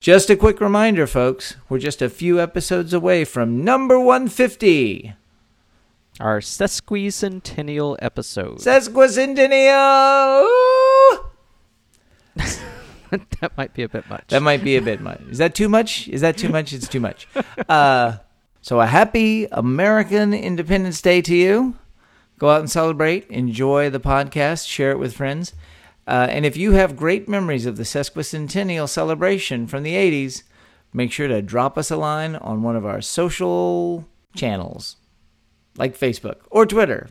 Just a quick reminder, folks, we're just a few episodes away from number 150. Our sesquicentennial episode. Sesquicentennial! That might be a bit much. That might be a bit much. Is that too much? Is that too much? It's too much. Uh, so, a happy American Independence Day to you. Go out and celebrate. Enjoy the podcast. Share it with friends. Uh, and if you have great memories of the sesquicentennial celebration from the 80s, make sure to drop us a line on one of our social channels, like Facebook or Twitter.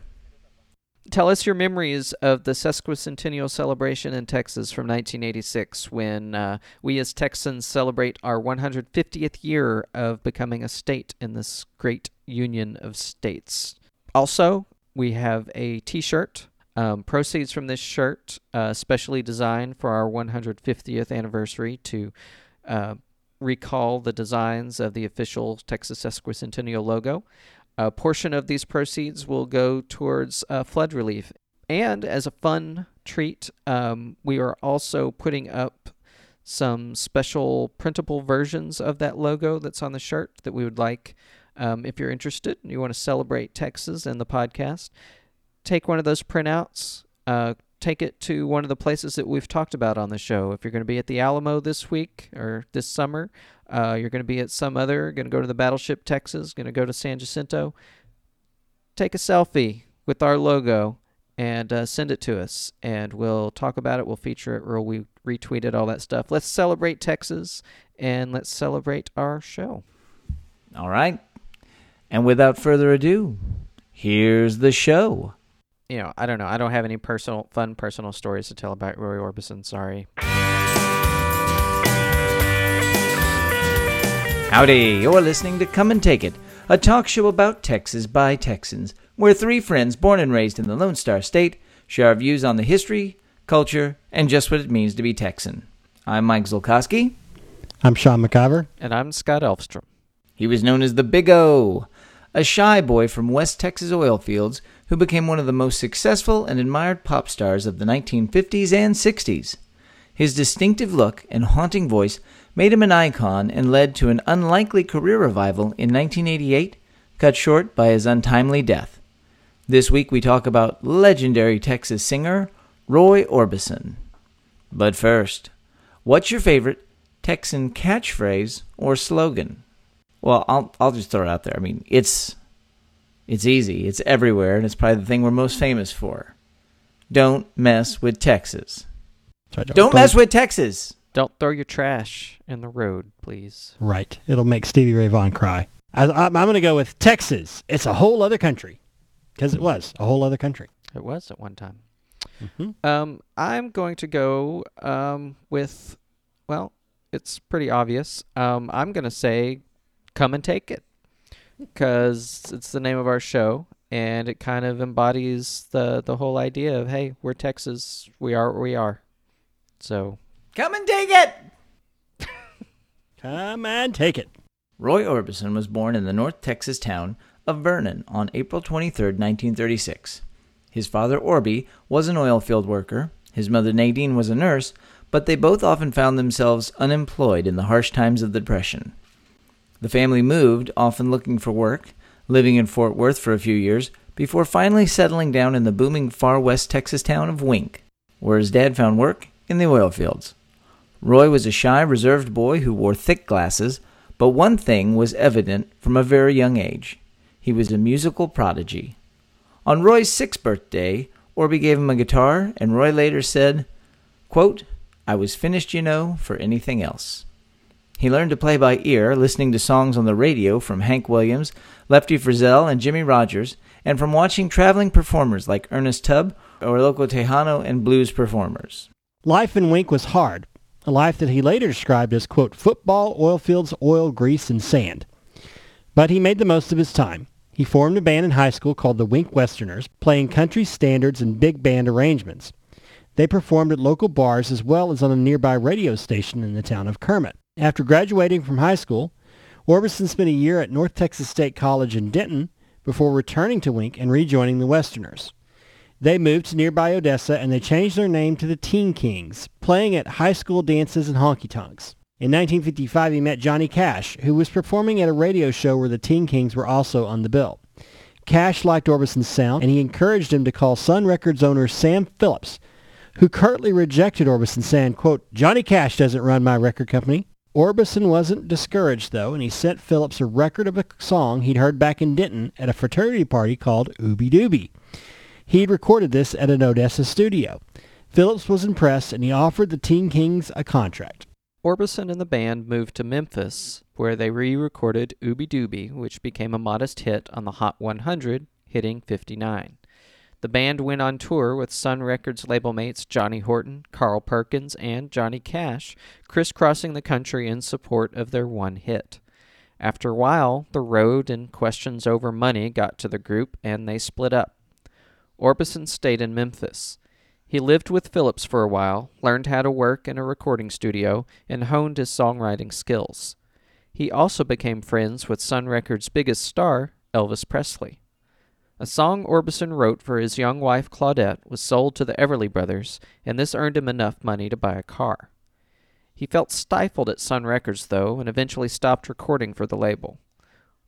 Tell us your memories of the sesquicentennial celebration in Texas from 1986 when uh, we as Texans celebrate our 150th year of becoming a state in this great union of states. Also, we have a t shirt. Um, proceeds from this shirt, uh, specially designed for our 150th anniversary to uh, recall the designs of the official Texas Sesquicentennial logo. A portion of these proceeds will go towards uh, flood relief. And as a fun treat, um, we are also putting up some special printable versions of that logo that's on the shirt that we would like. Um, if you're interested and you want to celebrate Texas and the podcast, take one of those printouts, uh, take it to one of the places that we've talked about on the show. If you're going to be at the Alamo this week or this summer, uh, you're going to be at some other, going to go to the Battleship Texas, going to go to San Jacinto, take a selfie with our logo and uh, send it to us, and we'll talk about it. We'll feature it, or we retweet it, all that stuff. Let's celebrate Texas and let's celebrate our show. All right. And without further ado, here's the show you know, I don't know. I don't have any personal, fun personal stories to tell about Roy Orbison. Sorry. Howdy, you're listening to Come and Take It, a talk show about Texas by Texans, where three friends born and raised in the Lone Star State share our views on the history, culture, and just what it means to be Texan. I'm Mike Zolkowski. I'm Sean McIver. And I'm Scott Elfstrom. He was known as the Big O, a shy boy from West Texas oil fields who became one of the most successful and admired pop stars of the 1950s and 60s. His distinctive look and haunting voice made him an icon and led to an unlikely career revival in 1988, cut short by his untimely death. This week we talk about legendary Texas singer Roy Orbison. But first, what's your favorite Texan catchphrase or slogan? Well, I'll I'll just throw it out there. I mean, it's it's easy. It's everywhere, and it's probably the thing we're most famous for. Don't mess with Texas. Sorry, don't, don't mess with Texas. Don't throw your trash in the road, please. Right. It'll make Stevie Ray Vaughan cry. I, am going to go with Texas. It's a whole other country. Because it was a whole other country. It was at one time. Mm-hmm. Um, I'm going to go um, with, well, it's pretty obvious. Um, I'm going to say, come and take it because it's the name of our show and it kind of embodies the the whole idea of hey we're texas we are what we are. So. Come and take it! Come and take it. Roy orbison was born in the north texas town of vernon on april 23, 1936 his father orby was an oil field worker. His mother nadine was a nurse but they both often found themselves unemployed in the harsh times of the depression the family moved, often looking for work, living in Fort Worth for a few years, before finally settling down in the booming far west Texas town of Wink, where his dad found work in the oil fields. Roy was a shy, reserved boy who wore thick glasses, but one thing was evident from a very young age he was a musical prodigy. On Roy's sixth birthday, Orby gave him a guitar, and Roy later said, quote, I was finished, you know, for anything else. He learned to play by ear, listening to songs on the radio from Hank Williams, Lefty Frizzell, and Jimmie Rodgers, and from watching traveling performers like Ernest Tubb or local Tejano and blues performers. Life in Wink was hard, a life that he later described as, quote, football, oil fields, oil, grease, and sand. But he made the most of his time. He formed a band in high school called the Wink Westerners, playing country standards and big band arrangements. They performed at local bars as well as on a nearby radio station in the town of Kermit. After graduating from high school, Orbison spent a year at North Texas State College in Denton before returning to Wink and rejoining the Westerners. They moved to nearby Odessa and they changed their name to the Teen Kings, playing at high school dances and honky tonks. In 1955, he met Johnny Cash, who was performing at a radio show where the Teen Kings were also on the bill. Cash liked Orbison's sound, and he encouraged him to call Sun Records owner Sam Phillips, who curtly rejected Orbison, saying, quote, Johnny Cash doesn't run my record company. Orbison wasn't discouraged, though, and he sent Phillips a record of a song he'd heard back in Denton at a fraternity party called Ooby Dooby. He'd recorded this at an Odessa studio. Phillips was impressed, and he offered the Teen Kings a contract. Orbison and the band moved to Memphis, where they re-recorded Ooby Dooby, which became a modest hit on the Hot 100, hitting 59. The band went on tour with Sun Records label mates Johnny Horton, Carl Perkins, and Johnny Cash, crisscrossing the country in support of their one hit. After a while, the road and questions over money got to the group, and they split up. Orbison stayed in Memphis. He lived with Phillips for a while, learned how to work in a recording studio, and honed his songwriting skills. He also became friends with Sun Records' biggest star, Elvis Presley. A song Orbison wrote for his young wife Claudette was sold to the Everly Brothers, and this earned him enough money to buy a car. He felt stifled at Sun Records, though, and eventually stopped recording for the label.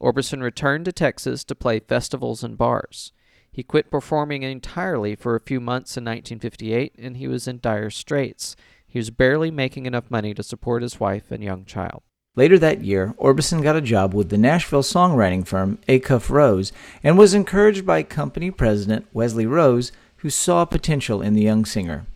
Orbison returned to Texas to play festivals and bars. He quit performing entirely for a few months in 1958, and he was in dire straits. He was barely making enough money to support his wife and young child. Later that year, Orbison got a job with the Nashville songwriting firm Acuff Rose and was encouraged by company president Wesley Rose, who saw potential in the young singer.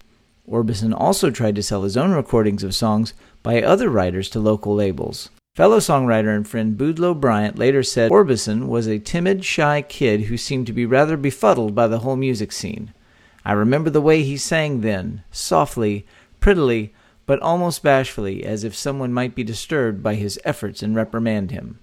Orbison also tried to sell his own recordings of songs by other writers to local labels. Fellow songwriter and friend Boudleaux Bryant later said Orbison was a timid, shy kid who seemed to be rather befuddled by the whole music scene. I remember the way he sang then, softly, prettily, but almost bashfully, as if someone might be disturbed by his efforts and reprimand him.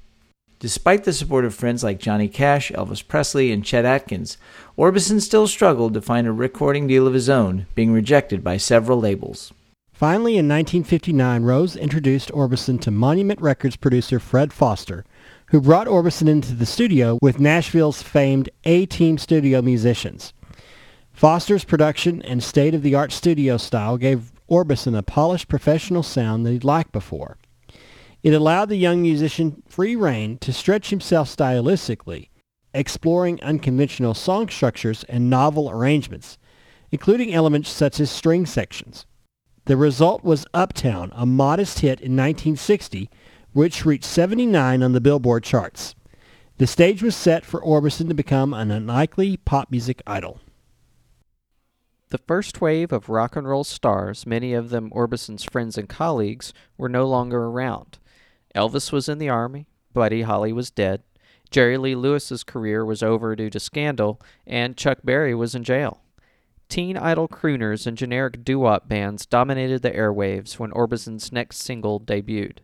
Despite the support of friends like Johnny Cash, Elvis Presley, and Chet Atkins, Orbison still struggled to find a recording deal of his own, being rejected by several labels. Finally, in 1959, Rose introduced Orbison to Monument Records producer Fred Foster, who brought Orbison into the studio with Nashville's famed A-Team studio musicians. Foster's production and state-of-the-art studio style gave Orbison a polished professional sound that he'd liked before. It allowed the young musician free rein to stretch himself stylistically, exploring unconventional song structures and novel arrangements, including elements such as string sections. The result was Uptown, a modest hit in 1960, which reached 79 on the Billboard charts. The stage was set for Orbison to become an unlikely pop music idol. The first wave of rock and roll stars, many of them Orbison's friends and colleagues, were no longer around. Elvis was in the army, Buddy Holly was dead, Jerry Lee Lewis's career was over due to scandal, and Chuck Berry was in jail. Teen idol crooners and generic doo-wop bands dominated the airwaves when Orbison's next single debuted.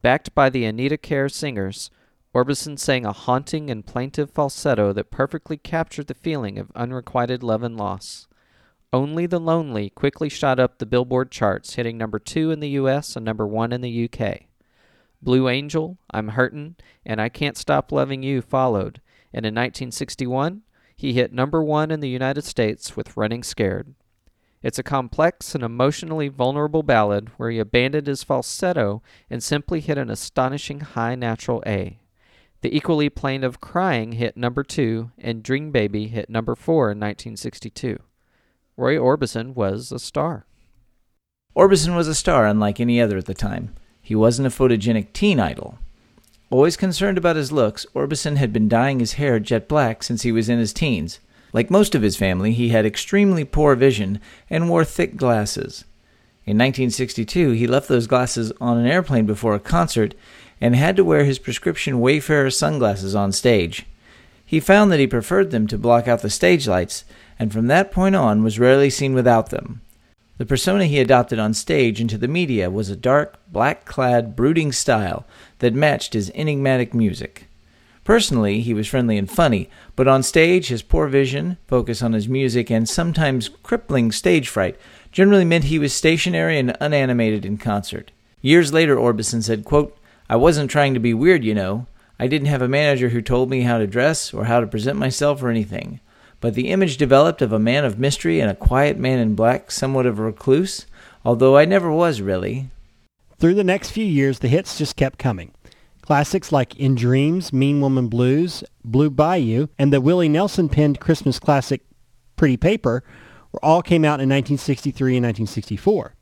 Backed by the Anita Kerr singers, Orbison sang a haunting and plaintive falsetto that perfectly captured the feeling of unrequited love and loss. Only the Lonely quickly shot up the Billboard charts, hitting number two in the US and number one in the UK. Blue Angel, I'm Hurtin', and I Can't Stop Loving You followed, and in 1961, he hit number one in the United States with Running Scared. It's a complex and emotionally vulnerable ballad where he abandoned his falsetto and simply hit an astonishing high natural A. The equally plaintive Crying hit number two, and Dream Baby hit number four in 1962. Roy Orbison was a star. Orbison was a star unlike any other at the time. He wasn't a photogenic teen idol. Always concerned about his looks, Orbison had been dyeing his hair jet black since he was in his teens. Like most of his family, he had extremely poor vision and wore thick glasses. In 1962, he left those glasses on an airplane before a concert and had to wear his prescription Wayfarer sunglasses on stage. He found that he preferred them to block out the stage lights, and from that point on was rarely seen without them. The persona he adopted on stage and to the media was a dark, black clad, brooding style that matched his enigmatic music. Personally, he was friendly and funny, but on stage, his poor vision, focus on his music, and sometimes crippling stage fright generally meant he was stationary and unanimated in concert. Years later, Orbison said, quote, I wasn't trying to be weird, you know. I didn't have a manager who told me how to dress or how to present myself or anything but the image developed of a man of mystery and a quiet man in black, somewhat of a recluse, although I never was really. Through the next few years, the hits just kept coming. Classics like In Dreams, Mean Woman Blues, Blue Bayou, and the Willie Nelson penned Christmas classic Pretty Paper all came out in 1963 and 1964.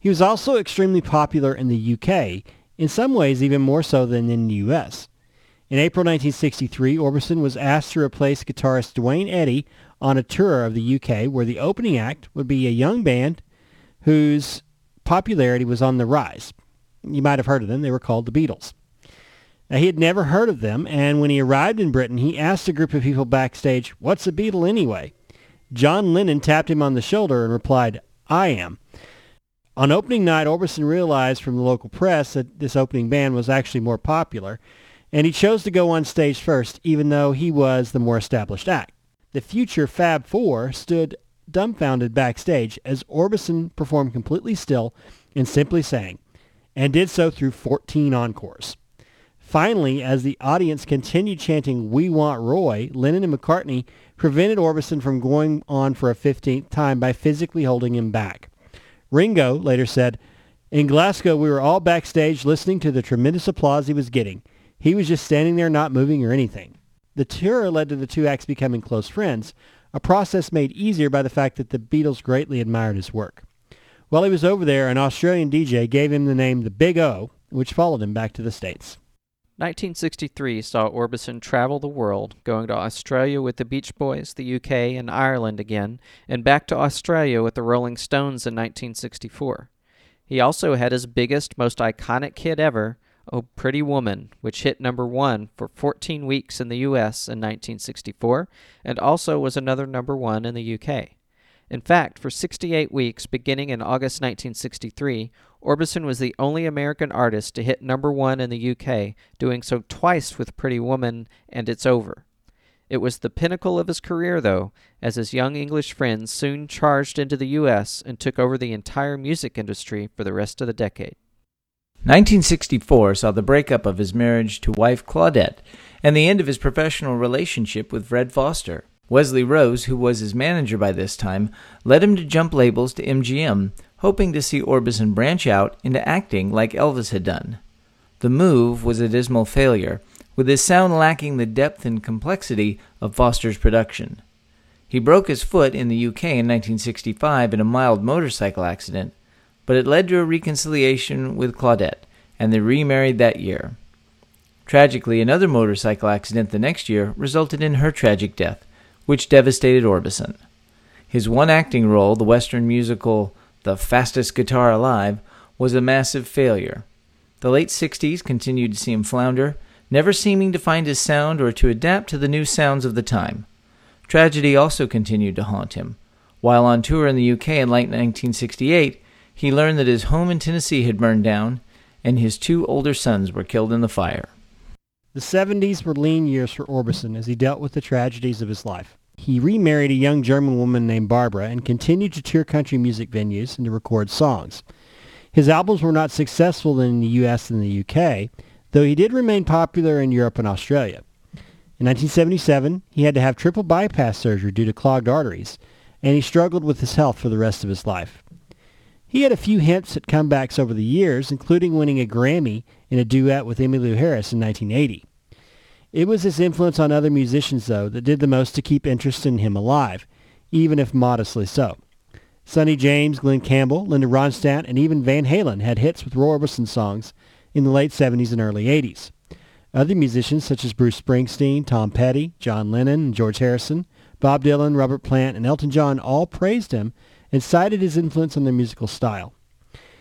He was also extremely popular in the UK, in some ways even more so than in the US. In April 1963, Orbison was asked to replace guitarist Duane Eddy on a tour of the UK where the opening act would be a young band whose popularity was on the rise. You might have heard of them. They were called the Beatles. Now, he had never heard of them, and when he arrived in Britain, he asked a group of people backstage, what's a Beatle anyway? John Lennon tapped him on the shoulder and replied, I am. On opening night, Orbison realized from the local press that this opening band was actually more popular, and he chose to go on stage first, even though he was the more established act. The future Fab Four stood dumbfounded backstage as Orbison performed completely still and simply sang, and did so through 14 encores. Finally, as the audience continued chanting, We Want Roy, Lennon and McCartney prevented Orbison from going on for a 15th time by physically holding him back. Ringo later said, In Glasgow, we were all backstage listening to the tremendous applause he was getting. He was just standing there not moving or anything. The tour led to the two acts becoming close friends, a process made easier by the fact that the Beatles greatly admired his work. While he was over there, an Australian DJ gave him the name the Big O, which followed him back to the States. 1963 saw Orbison travel the world, going to Australia with the Beach Boys, the UK, and Ireland again, and back to Australia with the Rolling Stones in 1964. He also had his biggest, most iconic hit ever, Oh Pretty Woman, which hit number one for 14 weeks in the US in 1964 and also was another number one in the UK. In fact, for 68 weeks beginning in August 1963, Orbison was the only American artist to hit number one in the UK, doing so twice with Pretty Woman and It's Over. It was the pinnacle of his career, though, as his young English friends soon charged into the U.S. and took over the entire music industry for the rest of the decade. 1964 saw the breakup of his marriage to wife Claudette and the end of his professional relationship with Fred Foster. Wesley Rose, who was his manager by this time, led him to jump labels to MGM, hoping to see Orbison branch out into acting like Elvis had done. The move was a dismal failure, with his sound lacking the depth and complexity of Foster's production. He broke his foot in the UK in 1965 in a mild motorcycle accident, but it led to a reconciliation with Claudette, and they remarried that year. Tragically, another motorcycle accident the next year resulted in her tragic death, which devastated Orbison. His one acting role, the Western musical The Fastest Guitar Alive, was a massive failure. The late 60s continued to see him flounder, never seeming to find his sound or to adapt to the new sounds of the time. Tragedy also continued to haunt him. While on tour in the UK in late 1968, he learned that his home in Tennessee had burned down and his two older sons were killed in the fire. The 70s were lean years for Orbison as he dealt with the tragedies of his life. He remarried a young German woman named Barbara and continued to tour country music venues and to record songs. His albums were not successful in the US and the UK, though he did remain popular in Europe and Australia. In 1977, he had to have triple bypass surgery due to clogged arteries, and he struggled with his health for the rest of his life. He had a few hints at comebacks over the years, including winning a Grammy in a duet with Emmylou Harris in 1980. It was his influence on other musicians, though, that did the most to keep interest in him alive, even if modestly so. Sonny James, Glen Campbell, Linda Ronstadt, and even Van Halen had hits with Roy Orbison songs in the late 70s and early 80s. Other musicians such as Bruce Springsteen, Tom Petty, John Lennon, George Harrison, Bob Dylan, Robert Plant, and Elton John all praised him and cited his influence on their musical style.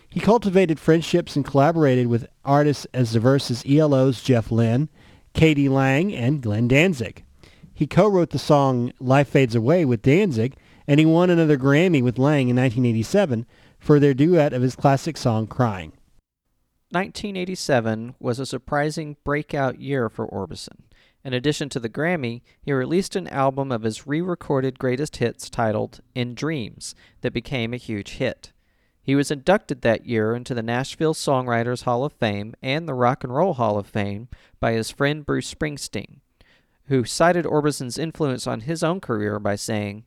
He cultivated friendships and collaborated with artists as diverse as ELO's Jeff Lynne, k.d. lang, and Glenn Danzig. He co-wrote the song Life Fades Away with Danzig, and he won another Grammy with Lang in 1987 for their duet of his classic song Crying. 1987 was a surprising breakout year for Orbison. In addition to the Grammy, he released an album of his re recorded greatest hits titled In Dreams that became a huge hit. He was inducted that year into the Nashville Songwriters Hall of Fame and the Rock and Roll Hall of Fame by his friend Bruce Springsteen, who cited Orbison's influence on his own career by saying,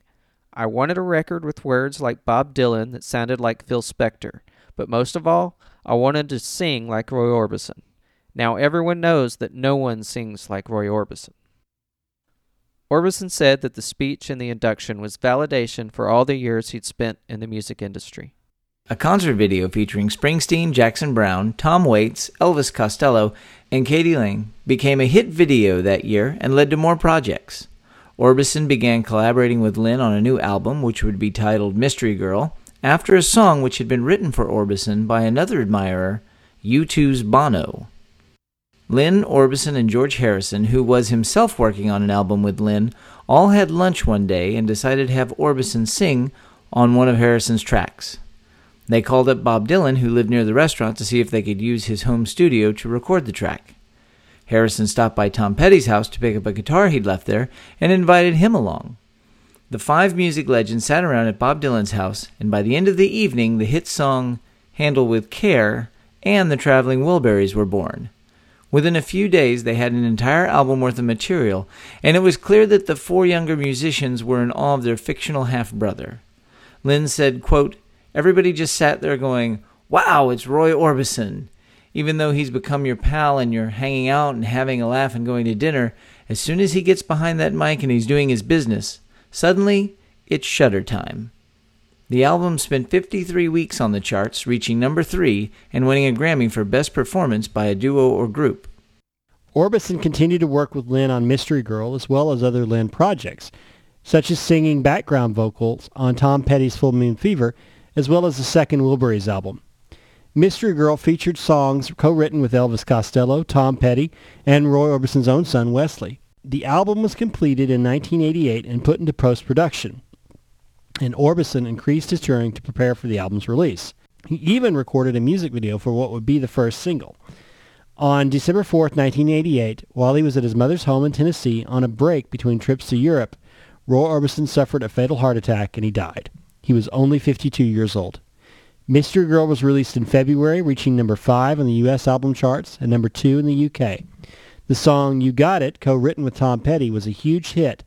I wanted a record with words like Bob Dylan that sounded like Phil Spector, But most of all, I wanted to sing like Roy Orbison. Now everyone knows that no one sings like Roy Orbison. Orbison said that the speech and the induction was validation for all the years he'd spent in the music industry. A concert video featuring Springsteen, Jackson Browne, Tom Waits, Elvis Costello, and k.d. lang became a hit video that year and led to more projects. Orbison began collaborating with Lynne on a new album, which would be titled Mystery Girl, after a song which had been written for Orbison by another admirer, U2's Bono. Lynne, Orbison, and George Harrison, who was himself working on an album with Lynne, all had lunch one day and decided to have Orbison sing on one of Harrison's tracks. They called up Bob Dylan, who lived near the restaurant, to see if they could use his home studio to record the track. Harrison stopped by Tom Petty's house to pick up a guitar he'd left there and invited him along. The five music legends sat around at Bob Dylan's house, and by the end of the evening, the hit song Handle with Care and the Traveling Wilburys were born. Within a few days, they had an entire album worth of material, and it was clear that the four younger musicians were in awe of their fictional half brother. Lynne said, quote, Everybody just sat there going, Wow, it's Roy Orbison. Even though he's become your pal and you're hanging out and having a laugh and going to dinner, as soon as he gets behind that mic and he's doing his business, suddenly it's shutter time. The album spent 53 weeks on the charts, reaching number three and winning a Grammy for Best Performance by a Duo or Group. Orbison continued to work with Lynne on Mystery Girl as well as other Lynne projects, such as singing background vocals on Tom Petty's Full Moon Fever as well as the second Wilburys album. Mystery Girl featured songs co-written with Elvis Costello, Tom Petty, and Roy Orbison's own son, Wesley. The album was completed in 1988 and put into post-production, and Orbison increased his touring to prepare for the album's release. He even recorded a music video for what would be the first single. On December 4, 1988, while he was at his mother's home in Tennessee on a break between trips to Europe, Roy Orbison suffered a fatal heart attack and he died. He was only 52 years old. Mystery Girl was released in February, reaching number 5 on the U.S. album charts and number 2 in the U.K. The song You Got It, co-written with Tom Petty, was a huge hit,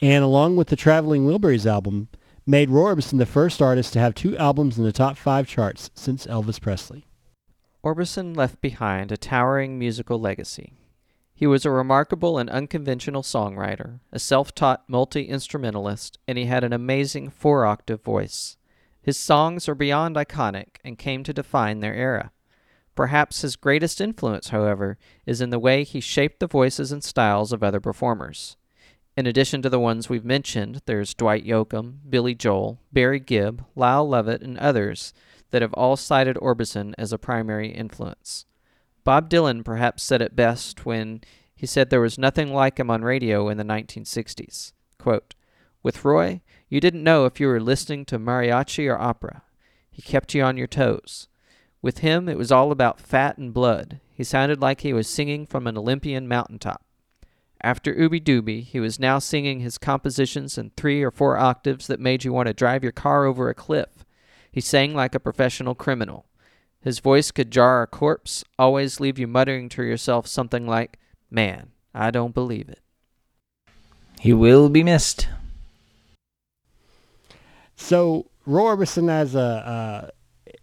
and along with the Traveling Wilburys album, made Roy Orbison the first artist to have two albums in the top five charts since Elvis Presley. Orbison left behind a towering musical legacy. He was a remarkable and unconventional songwriter, a self-taught multi-instrumentalist, and he had an amazing four-octave voice. His songs are beyond iconic and came to define their era. Perhaps his greatest influence, however, is in the way he shaped the voices and styles of other performers. In addition to the ones we've mentioned, there's Dwight Yoakam, Billy Joel, Barry Gibb, Lyle Lovett, and others that have all cited Orbison as a primary influence. Bob Dylan perhaps said it best when he said there was nothing like him on radio in the 1960s. Quote, With Roy, you didn't know if you were listening to mariachi or opera. He kept you on your toes. With him, it was all about fat and blood. He sounded like he was singing from an Olympian mountaintop. After Ooby Dooby, he was now singing his compositions in three or four octaves that made you want to drive your car over a cliff. He sang like a professional criminal. His voice could jar a corpse, always leave you muttering to yourself something like, Man, I don't believe it. He will be missed. So Roy Orbison as a uh,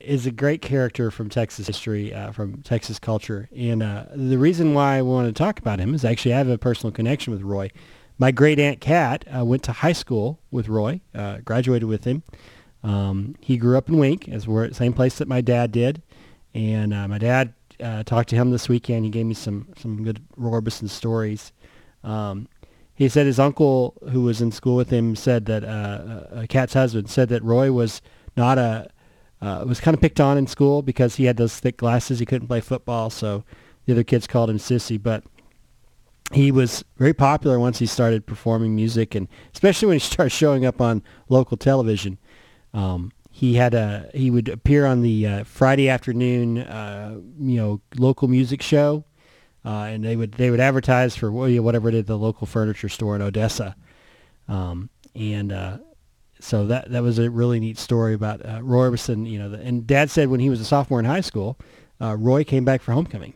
is a great character from Texas history, uh, from Texas culture, and uh, the reason why I want to talk about him is actually I have a personal connection with Roy. My great aunt Kat uh, went to high school with Roy, uh, graduated with him. Um, he grew up in Wink, as we're same place that my dad did. And uh, my dad uh, talked to him this weekend. He gave me some some good Roy stories. Um, he said his uncle, who was in school with him, said that Kat's uh, husband said that Roy was not a uh, was kind of picked on in school because he had those thick glasses. He couldn't play football, so the other kids called him sissy. But he was very popular once he started performing music, and especially when he started showing up on local television. Um, he had a he would appear on the uh, Friday afternoon uh, you know local music show, uh, and they would they would advertise for whatever it is the local furniture store in Odessa, um, and uh, so that that was a really neat story about uh, Roy Orbison. You know, the, and Dad said when he was a sophomore in high school, uh, Roy came back for homecoming.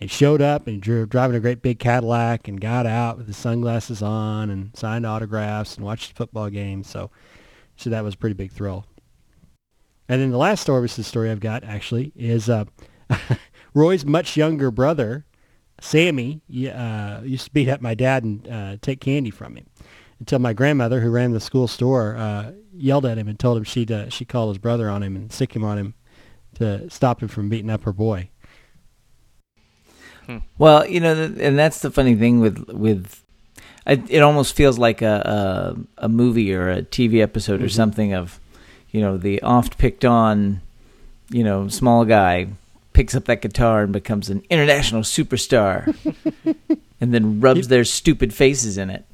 And showed up and drove driving a great big Cadillac and got out with his sunglasses on and signed autographs and watched the football game. So, so that was a pretty big thrill. And then the last Orbison story I've got actually is uh, Roy's much younger brother, Sammy, uh, used to beat up my dad and uh, take candy from him until my grandmother, who ran the school store, uh, yelled at him and told him she'd uh, she called his brother on him and sick him on him to stop him from beating up her boy. Hmm. Well, you know, and that's the funny thing with with it. Almost feels like a a, a movie or a TV episode mm-hmm. or something of, you know, the oft picked on, you know, small guy picks up that guitar and becomes an international superstar, and then rubs their stupid faces in it.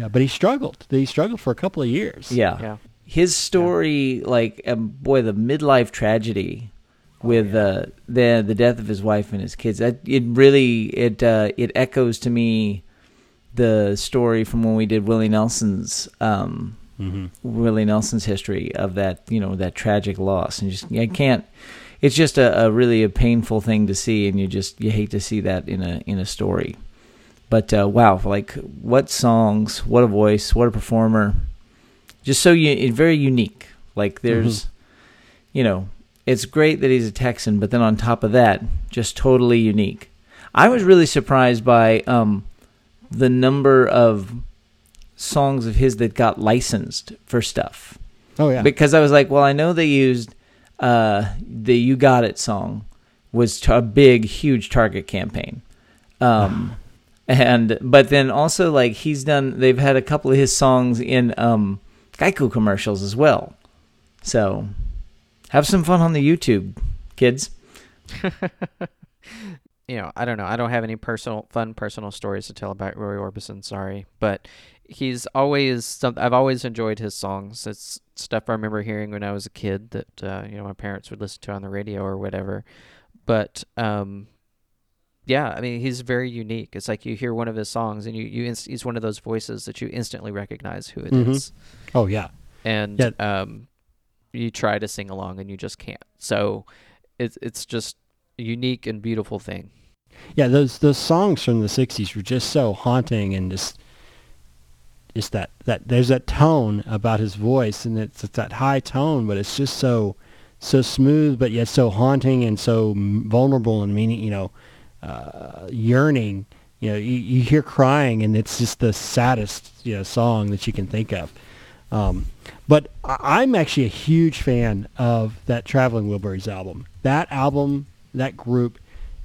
Yeah, but he struggled. He struggled for a couple of years. Yeah, yeah. His story, yeah. like, um, boy, the midlife tragedy with oh, yeah. uh, the the death of his wife and his kids. That it really it uh, it echoes to me the story from when we did Willie Nelson's um, mm-hmm. Willie Nelson's history of that you know that tragic loss, and just I can't. It's just a, a really a painful thing to see, and you just you hate to see that in a in a story. But uh, wow, like what songs, what a voice, what a performer, just so you very unique. Like there's, mm-hmm. you know, it's great that he's a Texan, but then on top of that, just totally unique. I was really surprised by um, the number of songs of his that got licensed for stuff. Oh yeah, because I was like, well, I know they used uh, the "You Got It" song was a big, huge Target campaign. Um, and but then also like he's done, they've had a couple of his songs in um, Geico commercials as well. So have some fun on the YouTube, kids. you know, I don't know. I don't have any personal fun personal stories to tell about Roy Orbison. Sorry, but he's always some. I've always enjoyed his songs. It's stuff I remember hearing when I was a kid that uh, you know my parents would listen to on the radio or whatever. But um, yeah, I mean he's very unique. It's like you hear one of his songs and you you inst- he's one of those voices that you instantly recognize who it mm-hmm. is. Oh yeah, and yeah. um, you try to sing along and you just can't. So it's it's just a unique and beautiful thing. Yeah, those those songs from the '60s were just so haunting and just just that that there's that tone about his voice and it's, it's that high tone, but it's just so so smooth, but yet so haunting and so vulnerable and meaning, you know, uh, yearning. You know, you, you hear crying, and it's just the saddest you know song that you can think of. Um, but I'm actually a huge fan of that Traveling Wilburys album. That album, that group,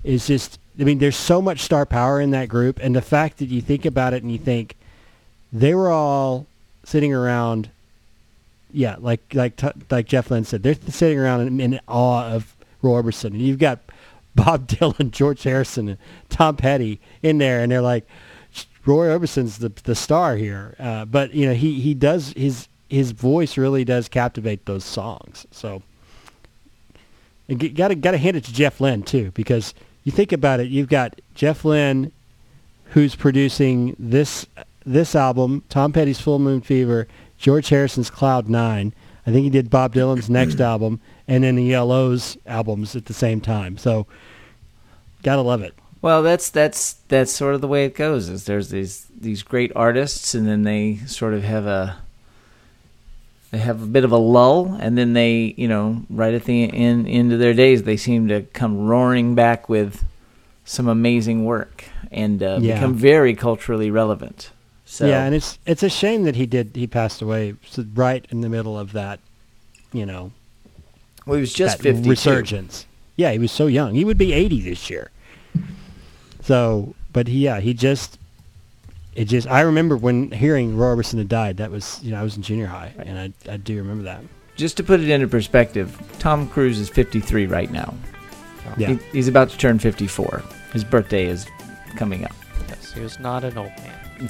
is just. I mean, there's so much star power in that group, and the fact that you think about it and you think they were all sitting around. Yeah, like like like Jeff Lynne said, they're sitting around in, in awe of Roy Orbison, and you've got Bob Dylan, George Harrison, and Tom Petty in there, and they're like, Roy Orbison's the the star here. Uh, but you know, he he does his his voice really does captivate those songs. So got to got to hand it to Jeff Lynne too, because you think about it, you've got Jeff Lynne, who's producing this this album, Tom Petty's Full Moon Fever, George Harrison's Cloud Nine. I think he did Bob Dylan's next album, and then the ELO's albums at the same time. So, gotta love it. Well, that's that's that's sort of the way it goes. Is there's these these great artists, and then they sort of have a they have a bit of a lull, and then they, you know, right at the end, end of their days, they seem to come roaring back with some amazing work and uh, yeah. become very culturally relevant. So yeah, and it's it's a shame that he did he passed away right in the middle of that, you know. Well, he was just fifty resurgence. Yeah, he was so young. He would be eighty this year. So, but he, yeah, he just it just I remember when hearing Roy Orbison had died. That was you know I was in junior high, and I I do remember that. Just to put it into perspective, Tom Cruise is 53 right now. Yeah. He, he's about to turn 54. His birthday is coming up. Yes, he was not an old man.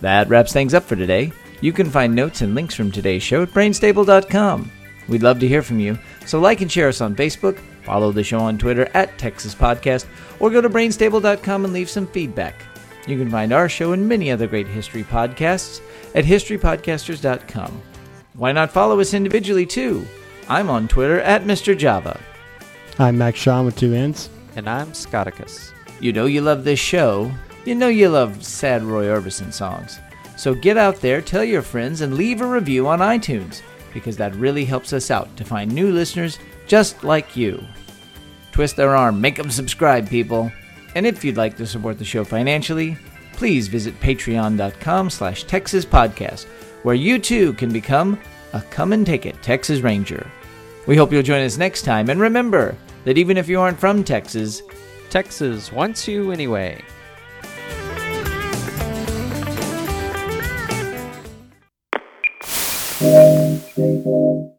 that wraps things up for today. You can find notes and links from today's show at brainstable.com. We'd love to hear from you, so like and share us on Facebook, follow the show on Twitter at Texas Podcast, or go to brainstable.com and leave some feedback. You can find our show and many other great history podcasts at historypodcasters.com. Why not follow us individually too? I'm on Twitter at Mr. Java. I'm Max Sean with two N's. And I'm Scotticus. You know you love this show. You know you love sad Roy Orbison songs. So get out there, tell your friends, and leave a review on iTunes because that really helps us out to find new listeners just like you. Twist their arm, make them subscribe, people. And if you'd like to support the show financially, please visit patreon.com slash Texas Podcast, where you too can become a come and take it Texas Ranger. We hope you'll join us next time, and remember that even if you aren't from Texas, Texas wants you anyway. 飞过。